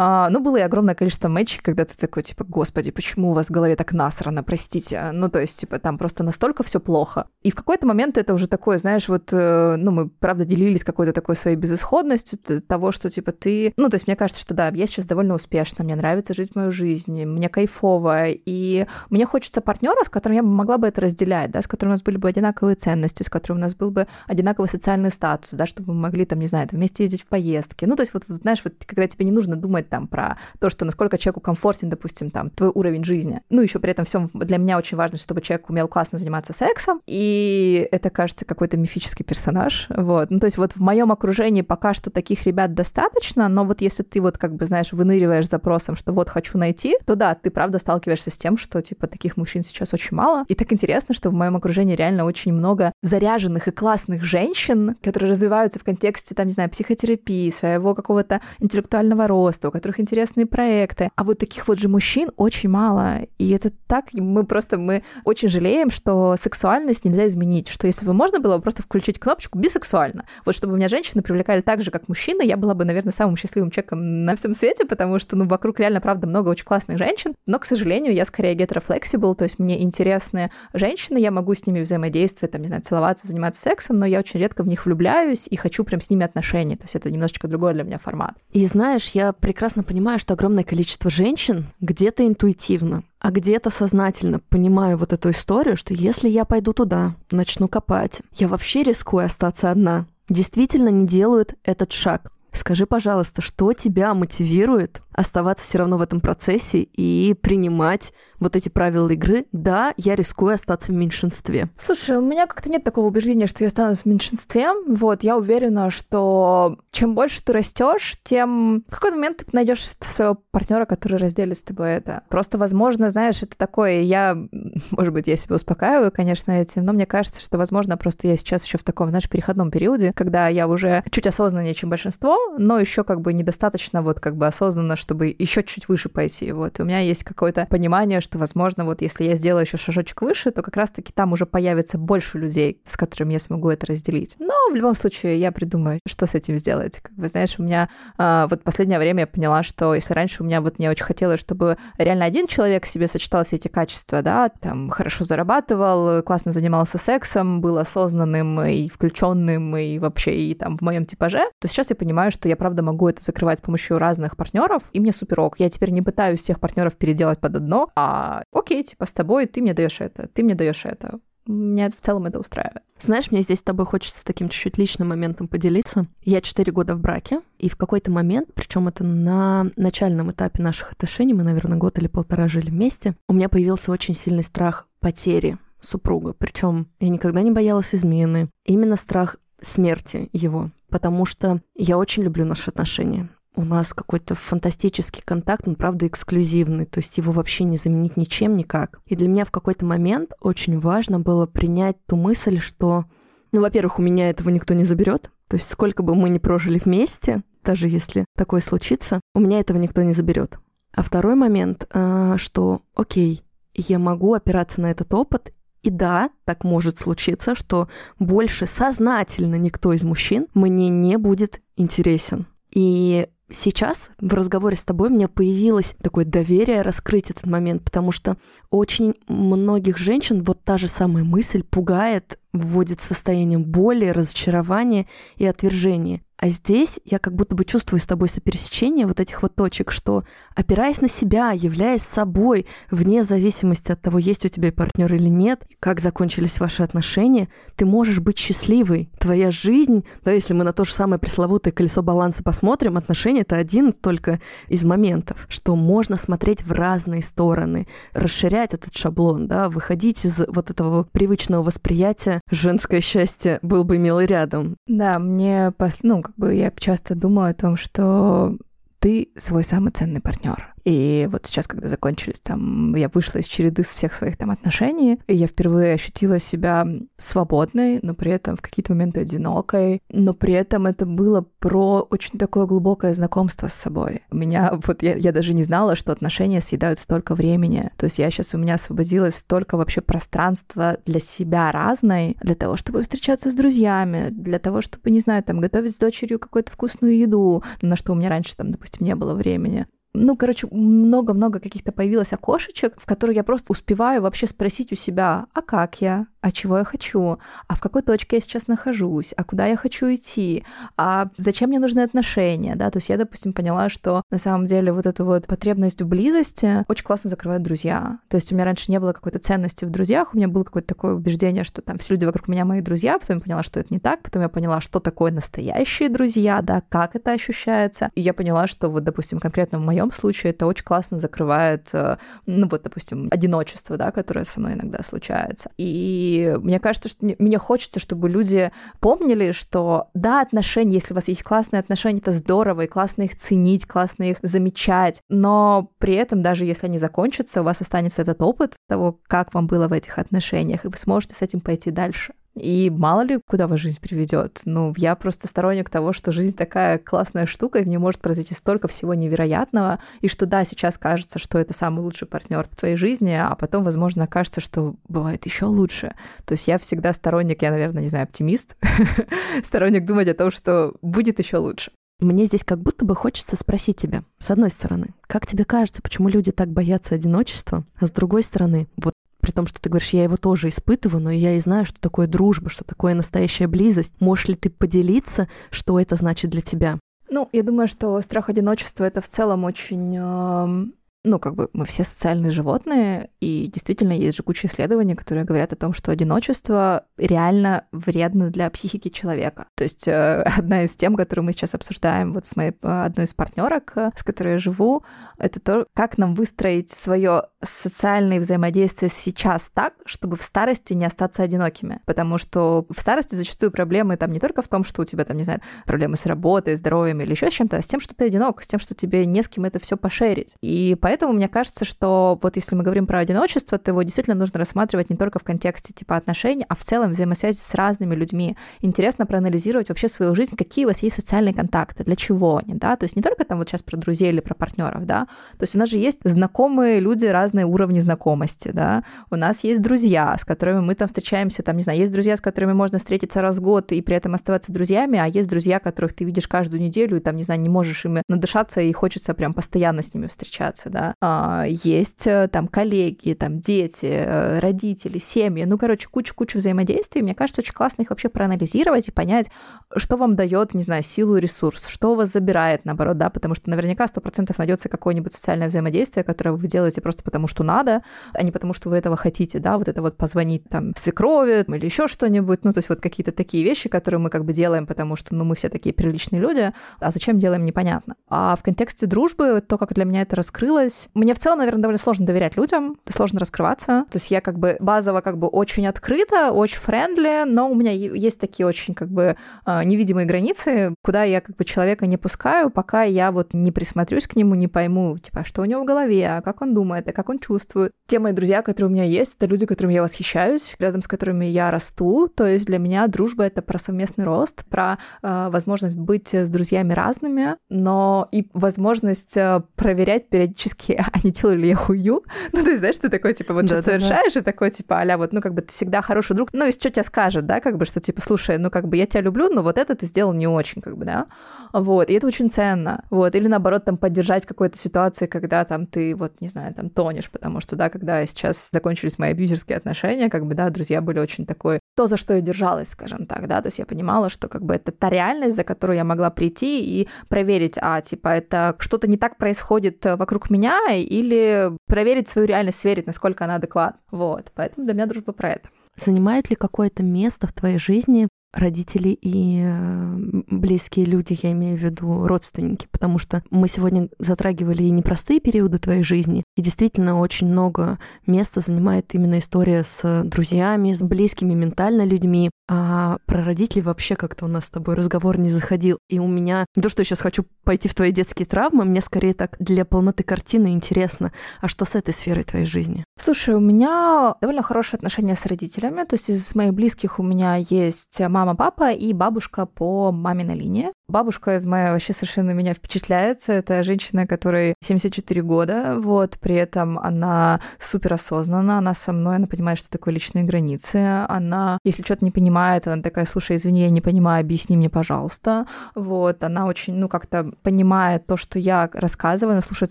А, ну, было и огромное количество матчей, когда ты такой, типа, господи, почему у вас в голове так насрано, простите. Ну, то есть, типа, там просто настолько все плохо. И в какой-то момент это уже такое, знаешь, вот, э, ну, мы, правда, делились какой-то такой своей безысходностью того, что, типа, ты... Ну, то есть, мне кажется, что да, я сейчас довольно успешна, мне нравится жить мою жизнь, мне кайфово, и мне хочется партнера, с которым я могла бы это разделять, да, с которым у нас были бы одинаковые ценности, с которым у нас был бы одинаковый социальный статус, да, чтобы мы могли, там, не знаю, вместе ездить в поездки. Ну, то есть, вот, вот знаешь, вот когда тебе не нужно думать там про то, что насколько человеку комфортен, допустим, там, твой уровень жизни. Ну, еще при этом всем для меня очень важно, чтобы человек умел классно заниматься сексом, и это, кажется, какой-то мифический персонаж, вот. Ну, то есть вот в моем окружении пока что таких ребят достаточно, но вот если ты вот как бы, знаешь, выныриваешь запросом, что вот хочу найти, то да, ты правда сталкиваешься с тем, что типа таких мужчин сейчас очень мало. И так интересно, что в моем окружении реально очень много заряженных и классных женщин, которые развиваются в контексте, там, не знаю, психотерапии, своего какого-то интеллектуального роста, у которых интересные проекты. А вот таких вот же мужчин очень мало. И это так, мы просто, мы очень жалеем, что сексуальность нельзя изменить, что если бы можно было просто включить кнопочку бисексуально, вот чтобы меня женщины привлекали так же, как мужчины, я была бы, наверное, самым счастливым человеком на всем свете, потому что, ну, вокруг реально, правда, много очень классных женщин, но, к сожалению, я скорее гетерофлексибл, то есть мне интересны женщины, я могу с ними взаимодействовать, там, не знаю, целоваться, заниматься сексом, но я очень редко в них влюбляюсь и хочу прям с ними отношений, то есть это немножечко другой для меня формат. И знаешь, я прекрасно понимаю, что огромное количество женщин где-то интуитивно, а где-то сознательно понимаю вот эту историю, что если я пойду туда, начну копать, я вообще рискую остаться одна. Действительно не делают этот шаг. Скажи, пожалуйста, что тебя мотивирует оставаться все равно в этом процессе и принимать вот эти правила игры, да, я рискую остаться в меньшинстве. Слушай, у меня как-то нет такого убеждения, что я останусь в меньшинстве. Вот, я уверена, что чем больше ты растешь, тем в какой-то момент ты найдешь своего партнера, который разделит с тобой это. Просто, возможно, знаешь, это такое, я, может быть, я себя успокаиваю, конечно, этим, но мне кажется, что, возможно, просто я сейчас еще в таком, знаешь, переходном периоде, когда я уже чуть осознаннее, чем большинство, но еще как бы недостаточно вот как бы осознанно, чтобы еще чуть выше пойти. Вот. И у меня есть какое-то понимание, что, возможно, вот если я сделаю еще шажочек выше, то как раз-таки там уже появится больше людей, с которыми я смогу это разделить. Но в любом случае я придумаю, что с этим сделать. Как бы, знаешь, у меня а, вот последнее время я поняла, что если раньше у меня вот мне очень хотелось, чтобы реально один человек себе сочетал все эти качества, да, там хорошо зарабатывал, классно занимался сексом, был осознанным и включенным и вообще и там в моем типаже, то сейчас я понимаю, что я правда могу это закрывать с помощью разных партнеров, мне супер ок. Я теперь не пытаюсь всех партнеров переделать под одно, а окей, типа с тобой ты мне даешь это, ты мне даешь это. Меня в целом это устраивает. Знаешь, мне здесь с тобой хочется таким чуть-чуть личным моментом поделиться. Я четыре года в браке, и в какой-то момент, причем это на начальном этапе наших отношений, мы, наверное, год или полтора жили вместе, у меня появился очень сильный страх потери супруга. Причем я никогда не боялась измены. Именно страх смерти его. Потому что я очень люблю наши отношения у нас какой-то фантастический контакт, он, правда, эксклюзивный, то есть его вообще не заменить ничем никак. И для меня в какой-то момент очень важно было принять ту мысль, что, ну, во-первых, у меня этого никто не заберет, то есть сколько бы мы ни прожили вместе, даже если такое случится, у меня этого никто не заберет. А второй момент, а, что, окей, я могу опираться на этот опыт и да, так может случиться, что больше сознательно никто из мужчин мне не будет интересен. И сейчас в разговоре с тобой у меня появилось такое доверие раскрыть этот момент, потому что очень многих женщин вот та же самая мысль пугает, вводит в состояние боли, разочарования и отвержения. А здесь я как будто бы чувствую с тобой сопересечение вот этих вот точек, что опираясь на себя, являясь собой, вне зависимости от того, есть у тебя партнер или нет, как закончились ваши отношения, ты можешь быть счастливой. Твоя жизнь, да, если мы на то же самое пресловутое колесо баланса посмотрим, отношения — это один только из моментов, что можно смотреть в разные стороны, расширять этот шаблон, да, выходить из вот этого привычного восприятия женское счастье был бы милый рядом. Да, мне, ну, как бы я часто думаю о том, что ты свой самый ценный партнер. И вот сейчас, когда закончились там, я вышла из череды всех своих там отношений, и я впервые ощутила себя свободной, но при этом в какие-то моменты одинокой, но при этом это было про очень такое глубокое знакомство с собой. У меня, вот я, я даже не знала, что отношения съедают столько времени. То есть я сейчас, у меня освободилось столько вообще пространства для себя разной, для того, чтобы встречаться с друзьями, для того, чтобы, не знаю, там, готовить с дочерью какую-то вкусную еду, на что у меня раньше там, допустим, не было времени ну, короче, много-много каких-то появилось окошечек, в которые я просто успеваю вообще спросить у себя, а как я, а чего я хочу, а в какой точке я сейчас нахожусь, а куда я хочу идти, а зачем мне нужны отношения, да, то есть я, допустим, поняла, что на самом деле вот эту вот потребность в близости очень классно закрывают друзья, то есть у меня раньше не было какой-то ценности в друзьях, у меня было какое-то такое убеждение, что там все люди вокруг меня мои друзья, потом я поняла, что это не так, потом я поняла, что такое настоящие друзья, да, как это ощущается, и я поняла, что вот, допустим, конкретно в моем случае это очень классно закрывает, э, ну вот, допустим, одиночество, да, которое со мной иногда случается, и и мне кажется, что мне хочется, чтобы люди помнили, что да, отношения, если у вас есть классные отношения, это здорово, и классно их ценить, классно их замечать, но при этом, даже если они закончатся, у вас останется этот опыт того, как вам было в этих отношениях, и вы сможете с этим пойти дальше. И мало ли, куда вас жизнь приведет. Ну, я просто сторонник того, что жизнь такая классная штука, и в ней может произойти столько всего невероятного, и что да, сейчас кажется, что это самый лучший партнер в твоей жизни, а потом, возможно, окажется, что бывает еще лучше. То есть я всегда сторонник, я, наверное, не знаю, оптимист, сторонник думать о том, что будет еще лучше. Мне здесь как будто бы хочется спросить тебя, с одной стороны, как тебе кажется, почему люди так боятся одиночества, а с другой стороны, вот при том, что ты говоришь, я его тоже испытываю, но я и знаю, что такое дружба, что такое настоящая близость. Можешь ли ты поделиться, что это значит для тебя? Ну, я думаю, что страх одиночества это в целом очень эм, ну, как бы мы все социальные животные, и действительно есть же куча исследований, которые говорят о том, что одиночество реально вредно для психики человека. То есть э, одна из тем, которую мы сейчас обсуждаем вот с моей э, одной из партнерок, э, с которой я живу, это то, как нам выстроить свое социальное взаимодействие сейчас так, чтобы в старости не остаться одинокими. Потому что в старости зачастую проблемы там не только в том, что у тебя там, не знаю, проблемы с работой, здоровьем или еще с чем-то, а с тем, что ты одинок, с тем, что тебе не с кем это все пошерить. И поэтому мне кажется, что вот если мы говорим про одиночество, то его действительно нужно рассматривать не только в контексте типа отношений, а в целом взаимосвязи с разными людьми. Интересно проанализировать вообще свою жизнь, какие у вас есть социальные контакты, для чего они, да, то есть не только там вот сейчас про друзей или про партнеров, да, то есть у нас же есть знакомые люди разные уровни знакомости, да, у нас есть друзья, с которыми мы там встречаемся, там, не знаю, есть друзья, с которыми можно встретиться раз в год и при этом оставаться друзьями, а есть друзья, которых ты видишь каждую неделю и там, не знаю, не можешь ими надышаться и хочется прям постоянно с ними встречаться, да. А, есть э, там коллеги, там дети, э, родители, семьи, ну, короче, куча-куча взаимодействий. Мне кажется, очень классно их вообще проанализировать и понять, что вам дает, не знаю, силу и ресурс, что вас забирает, наоборот, да, потому что наверняка 100% найдется какое-нибудь социальное взаимодействие, которое вы делаете просто потому, что надо, а не потому, что вы этого хотите, да, вот это вот позвонить там свекрови или еще что-нибудь, ну, то есть вот какие-то такие вещи, которые мы как бы делаем, потому что, ну, мы все такие приличные люди, а зачем делаем, непонятно. А в контексте дружбы, то, как для меня это раскрылось, мне в целом, наверное, довольно сложно доверять людям, сложно раскрываться, то есть я как бы базово как бы очень открыта, очень френдли, но у меня есть такие очень как бы а, невидимые границы, куда я как бы человека не пускаю, пока я вот не присмотрюсь к нему, не пойму, типа, что у него в голове, а как он думает, а как он чувствует. Те мои друзья, которые у меня есть, это люди, которым я восхищаюсь, рядом с которыми я расту. То есть для меня дружба — это про совместный рост, про э, возможность быть с друзьями разными, но и возможность э, проверять периодически, а не делаю ли я хую. Ну, то есть, знаешь, ты такой, типа, вот да, что совершаешь, и такой, типа, аля, вот, ну, как бы ты всегда хороший друг. Ну, и что тебе скажет, да, как бы, что, типа, слушай, ну, как бы я тебя люблю, но вот это ты сделал не очень, как бы, да. Вот, и это очень ценно. Вот, или наоборот, там, поддержать в какой-то ситуации, когда там ты, вот, не знаю, там, тонешь, потому что, да, когда сейчас закончились мои абьюзерские отношения, как бы, да, друзья были очень такой, то, за что я держалась, скажем так, да, то есть я понимала, что, как бы, это та реальность, за которую я могла прийти и проверить, а, типа, это что-то не так происходит вокруг меня, или проверить свою реальность, сверить, насколько она адекватна. Вот, поэтому для меня дружба про это. Занимает ли какое-то место в твоей жизни родители и э, близкие люди, я имею в виду родственники, потому что мы сегодня затрагивали и непростые периоды твоей жизни, И действительно очень много места занимает именно история с друзьями, с близкими ментально людьми. А про родителей вообще как-то у нас с тобой разговор не заходил. И у меня не то, что я сейчас хочу пойти в твои детские травмы, мне скорее так для полноты картины интересно. А что с этой сферой твоей жизни? Слушай, у меня довольно хорошие отношения с родителями. То есть из моих близких у меня есть мама, папа и бабушка по маминой линии. Бабушка из моя вообще совершенно меня впечатляется. Это женщина, которой 74 года, вот, при этом она супер осознанна, она со мной, она понимает, что такое личные границы. Она, если что-то не понимает, она такая, слушай, извини, я не понимаю, объясни мне, пожалуйста. Вот, она очень, ну, как-то понимает то, что я рассказываю, она слушает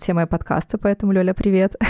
все мои подкасты, поэтому, Лёля, привет.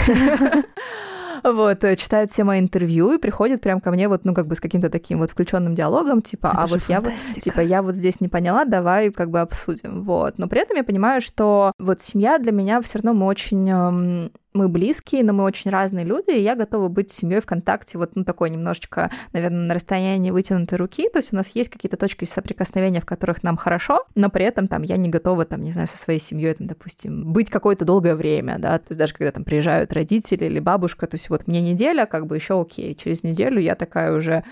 вот, э, читают все мои интервью и приходят прям ко мне вот, ну, как бы с каким-то таким вот включенным диалогом, типа, Это а вот я вот, типа, я вот здесь не поняла, давай как бы обсудим, вот. Но при этом я понимаю, что вот семья для меня все равно мы очень эм, мы близкие, но мы очень разные люди, и я готова быть семьей ВКонтакте вот ну, такой немножечко, наверное, на расстоянии вытянутой руки. То есть у нас есть какие-то точки соприкосновения, в которых нам хорошо, но при этом там я не готова, там, не знаю, со своей семьей, там, допустим, быть какое-то долгое время, да, то есть даже когда там приезжают родители или бабушка, то есть вот мне неделя, как бы еще окей, через неделю я такая уже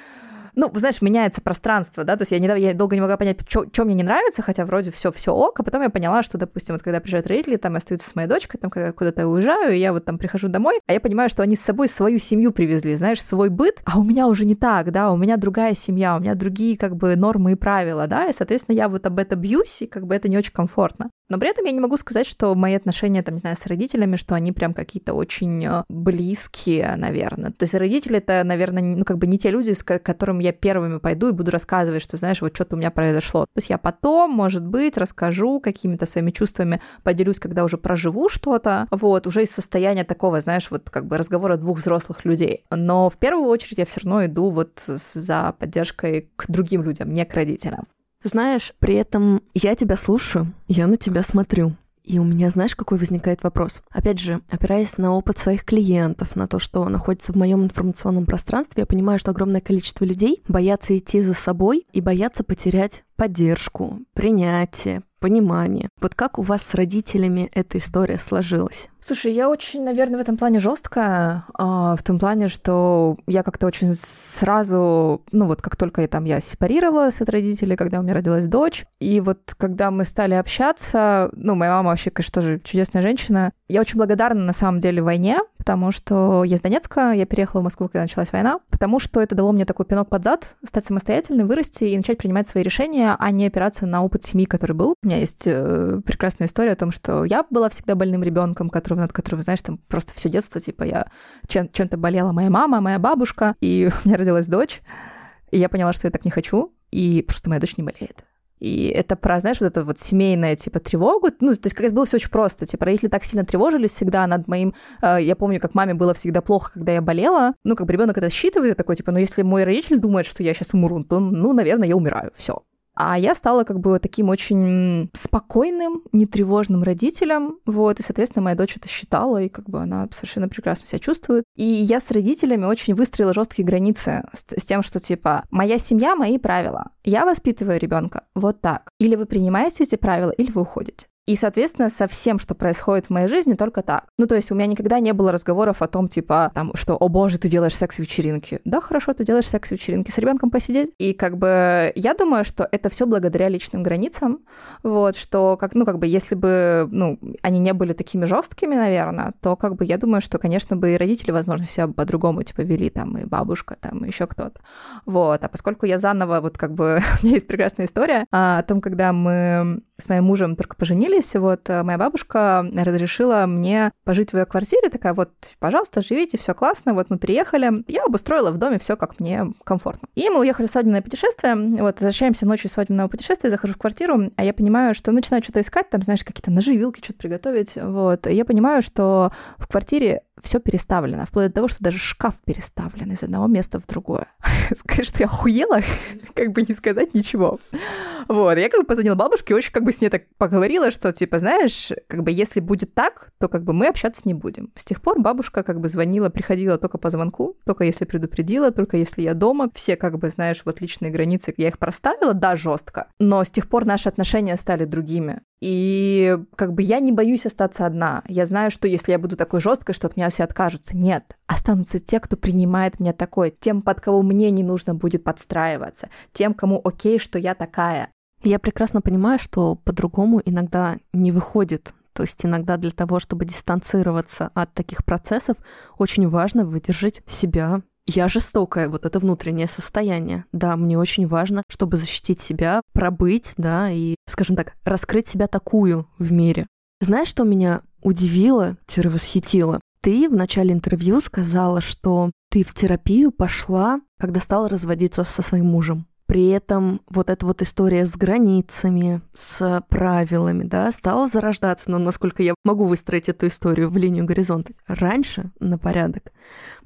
ну, знаешь, меняется пространство, да, то есть я, не, я долго не могла понять, что мне не нравится, хотя вроде все все ок, а потом я поняла, что, допустим, вот когда приезжают родители, там остаются с моей дочкой, там куда-то уезжаю, и я вот там прихожу домой, а я понимаю, что они с собой свою семью привезли, знаешь, свой быт, а у меня уже не так, да, у меня другая семья, у меня другие как бы нормы и правила, да, и, соответственно, я вот об этом бьюсь, и как бы это не очень комфортно. Но при этом я не могу сказать, что мои отношения, там, не знаю, с родителями, что они прям какие-то очень э, близкие, наверное. То есть родители это, наверное, ну, как бы не те люди, с которыми я первыми пойду и буду рассказывать, что, знаешь, вот что-то у меня произошло. То есть я потом, может быть, расскажу какими-то своими чувствами, поделюсь, когда уже проживу что-то, вот, уже из состояния такого, знаешь, вот как бы разговора двух взрослых людей. Но в первую очередь я все равно иду вот за поддержкой к другим людям, не к родителям. Знаешь, при этом я тебя слушаю, я на тебя смотрю. И у меня, знаешь, какой возникает вопрос? Опять же, опираясь на опыт своих клиентов, на то, что находится в моем информационном пространстве, я понимаю, что огромное количество людей боятся идти за собой и боятся потерять поддержку, принятие, понимание. Вот как у вас с родителями эта история сложилась? Слушай, я очень, наверное, в этом плане жесткая, а, в том плане, что я как-то очень сразу, ну вот как только я там я сепарировалась от родителей, когда у меня родилась дочь, и вот когда мы стали общаться, ну, моя мама вообще, конечно, тоже чудесная женщина, я очень благодарна на самом деле войне, потому что я с Донецка, я переехала в Москву, когда началась война, потому что это дало мне такой пинок под зад, стать самостоятельной, вырасти и начать принимать свои решения, а не опираться на опыт семьи, который был. У меня есть э, прекрасная история о том, что я была всегда больным ребенком, которого, над которым, знаешь, там просто все детство, типа я чем- чем-то болела моя мама, моя бабушка, и у меня родилась дочь, и я поняла, что я так не хочу, и просто моя дочь не болеет. И это про, знаешь, вот это вот семейная, типа, тревогу. Ну, то есть, как это было все очень просто. Типа, родители так сильно тревожились всегда над моим... Э, я помню, как маме было всегда плохо, когда я болела. Ну, как бы ребенок это считывает, такой, типа, ну, если мой родитель думает, что я сейчас умру, то, ну, наверное, я умираю. Все. А я стала как бы таким очень спокойным, нетревожным родителем, вот, и, соответственно, моя дочь это считала, и как бы она совершенно прекрасно себя чувствует. И я с родителями очень выстроила жесткие границы с, с тем, что типа моя семья, мои правила. Я воспитываю ребенка вот так. Или вы принимаете эти правила, или вы уходите. И, соответственно, со всем, что происходит в моей жизни, только так. Ну, то есть у меня никогда не было разговоров о том, типа, там, что, о боже, ты делаешь секс-вечеринки. Да, хорошо, ты делаешь секс-вечеринки. С ребенком посидеть. И как бы я думаю, что это все благодаря личным границам. Вот, что, как, ну, как бы, если бы, ну, они не были такими жесткими, наверное, то, как бы, я думаю, что, конечно, бы и родители, возможно, себя по-другому, типа, вели, там, и бабушка, там, и еще кто-то. Вот, а поскольку я заново, вот, как бы, у меня есть прекрасная история а, о том, когда мы с моим мужем только поженились, вот э, моя бабушка разрешила мне пожить в ее квартире, такая вот, пожалуйста, живите, все классно, вот мы приехали. Я обустроила в доме все как мне комфортно. И мы уехали в свадебное путешествие, вот, возвращаемся ночью свадебного путешествия, захожу в квартиру, а я понимаю, что начинаю что-то искать, там, знаешь, какие-то ножи, вилки, что-то приготовить, вот. И я понимаю, что в квартире все переставлено, вплоть до того, что даже шкаф переставлен из одного места в другое. Сказать, что я охуела, как бы не сказать ничего. Вот, я как бы позвонила бабушке, очень как бы с ней так поговорила, что, типа, знаешь, как бы если будет так, то как бы мы общаться не будем. С тех пор бабушка как бы звонила, приходила только по звонку, только если предупредила, только если я дома. Все как бы, знаешь, вот личные границы, я их проставила, да, жестко. Но с тех пор наши отношения стали другими. И как бы я не боюсь остаться одна. Я знаю, что если я буду такой жесткой, что от меня все откажутся. Нет, останутся те, кто принимает меня такой, тем, под кого мне не нужно будет подстраиваться, тем, кому окей, что я такая. Я прекрасно понимаю, что по-другому иногда не выходит. То есть иногда для того, чтобы дистанцироваться от таких процессов, очень важно выдержать себя. Я жестокая, вот это внутреннее состояние. Да, мне очень важно, чтобы защитить себя, пробыть, да, и, скажем так, раскрыть себя такую в мире. Знаешь, что меня удивило-восхитило? Ты в начале интервью сказала, что ты в терапию пошла, когда стала разводиться со своим мужем. При этом вот эта вот история с границами, с правилами, да, стала зарождаться, но насколько я могу выстроить эту историю в линию горизонта, раньше на порядок.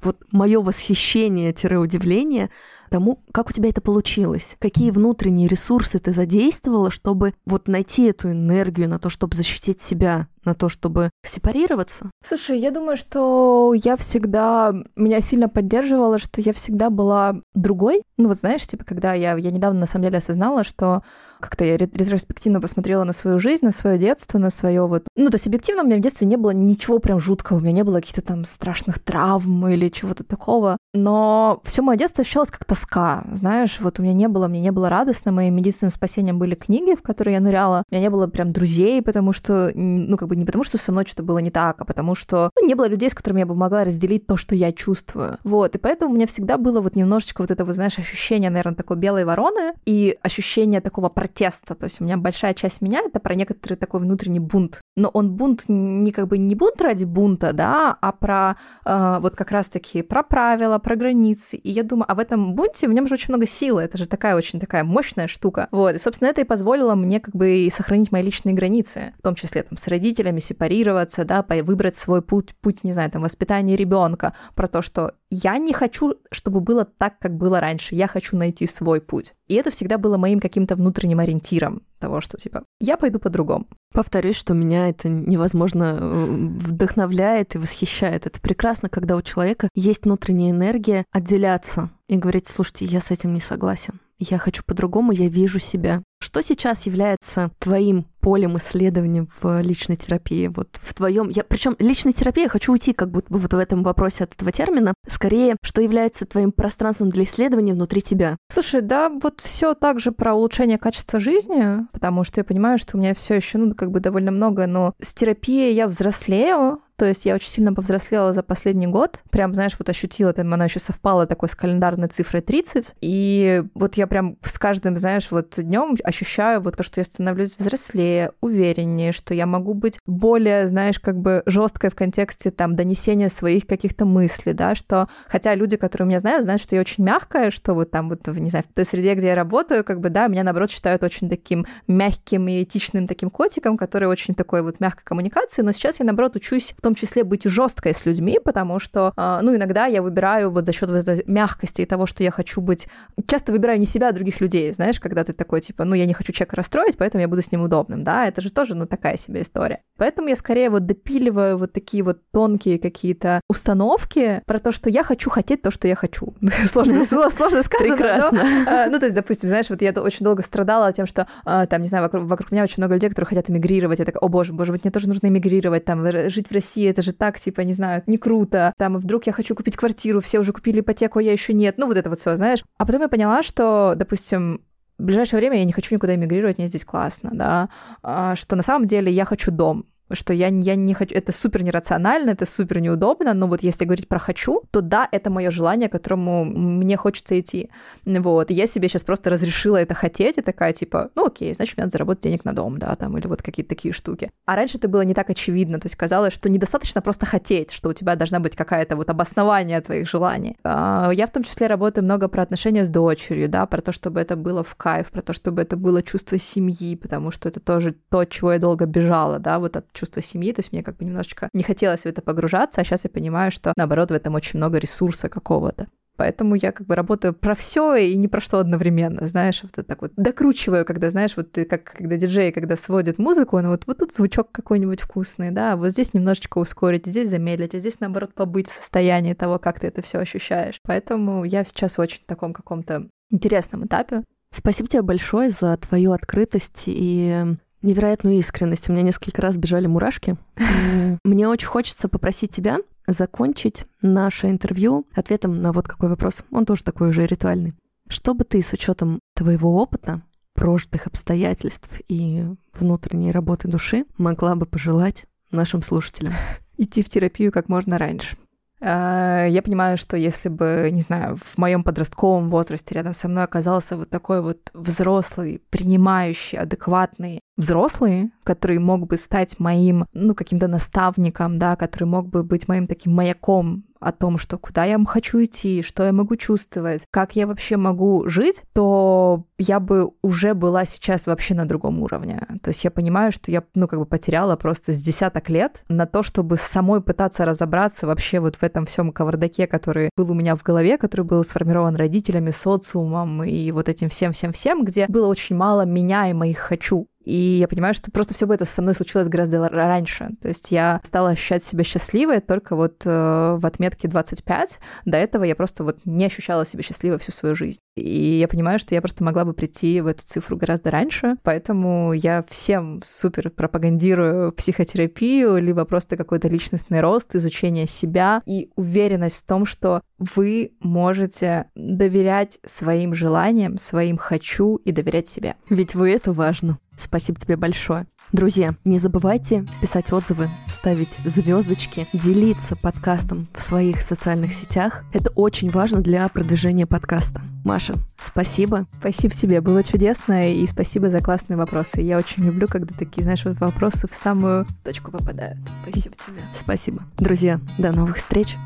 Вот мое восхищение-удивление тому, как у тебя это получилось, какие внутренние ресурсы ты задействовала, чтобы вот найти эту энергию на то, чтобы защитить себя, на то, чтобы сепарироваться? Слушай, я думаю, что я всегда, меня сильно поддерживала, что я всегда была другой. Ну вот знаешь, типа, когда я, я недавно на самом деле осознала, что как-то я ретроспективно посмотрела на свою жизнь, на свое детство, на свое вот... Ну, то есть объективно у меня в детстве не было ничего прям жуткого, у меня не было каких-то там страшных травм или чего-то такого, но все мое детство ощущалось как тоска, знаешь, вот у меня не было, мне не было радостно, моим единственным спасением были книги, в которые я ныряла, у меня не было прям друзей, потому что, ну, как бы не потому, что со мной что-то было не так, а потому что ну, не было людей, с которыми я бы могла разделить то, что я чувствую. Вот, и поэтому у меня всегда было вот немножечко вот это, вот, знаешь, ощущение, наверное, такой белой вороны и ощущение такого протеста. То есть у меня большая часть меня — это про некоторый такой внутренний бунт. Но он бунт не как бы не бунт ради бунта, да, а про э, вот как раз-таки про правила, про границы. И я думаю, а в этом бунте в нем же очень много силы. Это же такая очень такая мощная штука. Вот, и, собственно, это и позволило мне как бы и сохранить мои личные границы, в том числе там с родителями, сепарироваться, да, выбрать свой путь, путь, не знаю, там, воспитания ребенка, про то, что я не хочу, чтобы было так, как было раньше, я хочу найти свой путь. И это всегда было моим каким-то внутренним ориентиром того, что, типа, я пойду по-другому. Повторюсь, что меня это невозможно э, вдохновляет и восхищает. Это прекрасно, когда у человека есть внутренняя энергия отделяться и говорить, слушайте, я с этим не согласен я хочу по-другому, я вижу себя. Что сейчас является твоим полем исследования в личной терапии? Вот в твоем, я, причем личной терапии я хочу уйти как будто бы вот в этом вопросе от этого термина. Скорее, что является твоим пространством для исследования внутри тебя? Слушай, да, вот все также про улучшение качества жизни, потому что я понимаю, что у меня все еще, ну, как бы довольно много, но с терапией я взрослею, то есть я очень сильно повзрослела за последний год. Прям, знаешь, вот ощутила, там она еще совпала такой с календарной цифрой 30. И вот я прям с каждым, знаешь, вот днем ощущаю вот то, что я становлюсь взрослее, увереннее, что я могу быть более, знаешь, как бы жесткой в контексте там донесения своих каких-то мыслей, да, что хотя люди, которые меня знают, знают, что я очень мягкая, что вот там вот, не знаю, в той среде, где я работаю, как бы, да, меня, наоборот, считают очень таким мягким и этичным таким котиком, который очень такой вот мягкой коммуникации, но сейчас я, наоборот, учусь в том числе быть жесткой с людьми, потому что, а, ну, иногда я выбираю вот за счет вот мягкости и того, что я хочу быть... Часто выбираю не себя, а других людей, знаешь, когда ты такой, типа, ну, я не хочу человека расстроить, поэтому я буду с ним удобным, да, это же тоже, ну, такая себе история. Поэтому я скорее вот допиливаю вот такие вот тонкие какие-то установки про то, что я хочу хотеть то, что я хочу. сложно, сложно сказано. Прекрасно. Но, а, ну, то есть, допустим, знаешь, вот я очень долго страдала тем, что, а, там, не знаю, вокруг, меня очень много людей, которые хотят эмигрировать. Я такая, о боже, боже, быть, мне тоже нужно эмигрировать, там, жить в России, России, это же так, типа, не знаю, не круто. Там, вдруг я хочу купить квартиру, все уже купили ипотеку, а я еще нет. Ну, вот это вот все, знаешь. А потом я поняла, что, допустим, в ближайшее время я не хочу никуда эмигрировать, мне здесь классно, да, а, что на самом деле я хочу дом, что я, я не хочу, это супер нерационально, это супер неудобно, но вот если говорить про хочу, то да, это мое желание, к которому мне хочется идти. Вот, я себе сейчас просто разрешила это хотеть, и такая типа, ну окей, значит, мне надо заработать денег на дом, да, там, или вот какие-то такие штуки. А раньше это было не так очевидно, то есть казалось, что недостаточно просто хотеть, что у тебя должна быть какая-то вот обоснование твоих желаний. А, я в том числе работаю много про отношения с дочерью, да, про то, чтобы это было в кайф, про то, чтобы это было чувство семьи, потому что это тоже то, чего я долго бежала, да, вот от чувство семьи, то есть мне как бы немножечко не хотелось в это погружаться, а сейчас я понимаю, что наоборот в этом очень много ресурса какого-то. Поэтому я как бы работаю про все и не про что одновременно, знаешь, вот так вот докручиваю, когда, знаешь, вот ты как когда диджей, когда сводит музыку, он вот, вот тут звучок какой-нибудь вкусный, да, вот здесь немножечко ускорить, здесь замедлить, а здесь, наоборот, побыть в состоянии того, как ты это все ощущаешь. Поэтому я сейчас в очень таком каком-то интересном этапе. Спасибо тебе большое за твою открытость и невероятную искренность. У меня несколько раз бежали мурашки. Мне очень хочется попросить тебя закончить наше интервью ответом на вот какой вопрос. Он тоже такой уже ритуальный. Что бы ты с учетом твоего опыта, прожитых обстоятельств и внутренней работы души могла бы пожелать нашим слушателям? Идти в терапию как можно раньше. А, я понимаю, что если бы, не знаю, в моем подростковом возрасте рядом со мной оказался вот такой вот взрослый, принимающий, адекватный взрослый, который мог бы стать моим, ну, каким-то наставником, да, который мог бы быть моим таким маяком о том, что куда я хочу идти, что я могу чувствовать, как я вообще могу жить, то я бы уже была сейчас вообще на другом уровне. То есть я понимаю, что я, ну, как бы потеряла просто с десяток лет на то, чтобы самой пытаться разобраться вообще вот в этом всем кавардаке, который был у меня в голове, который был сформирован родителями, социумом и вот этим всем-всем-всем, где было очень мало меня и моих «хочу». И я понимаю, что просто все это со мной случилось гораздо раньше. То есть я стала ощущать себя счастливой только вот э, в отметке 25. До этого я просто вот не ощущала себя счастливой всю свою жизнь. И я понимаю, что я просто могла бы прийти в эту цифру гораздо раньше. Поэтому я всем супер пропагандирую психотерапию, либо просто какой-то личностный рост, изучение себя и уверенность в том, что вы можете доверять своим желаниям, своим хочу и доверять себе. Ведь вы это важно. Спасибо тебе большое. Друзья, не забывайте писать отзывы, ставить звездочки, делиться подкастом в своих социальных сетях. Это очень важно для продвижения подкаста. Маша, спасибо. Спасибо тебе, было чудесно, и спасибо за классные вопросы. Я очень люблю, когда такие, знаешь, вот вопросы в самую точку попадают. Спасибо тебе. Спасибо. Друзья, до новых встреч.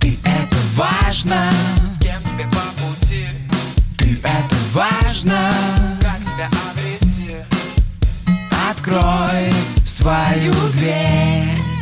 Ты это важно, с кем тебе по пути. И Это важно. Как себя обрести? Открой свою дверь.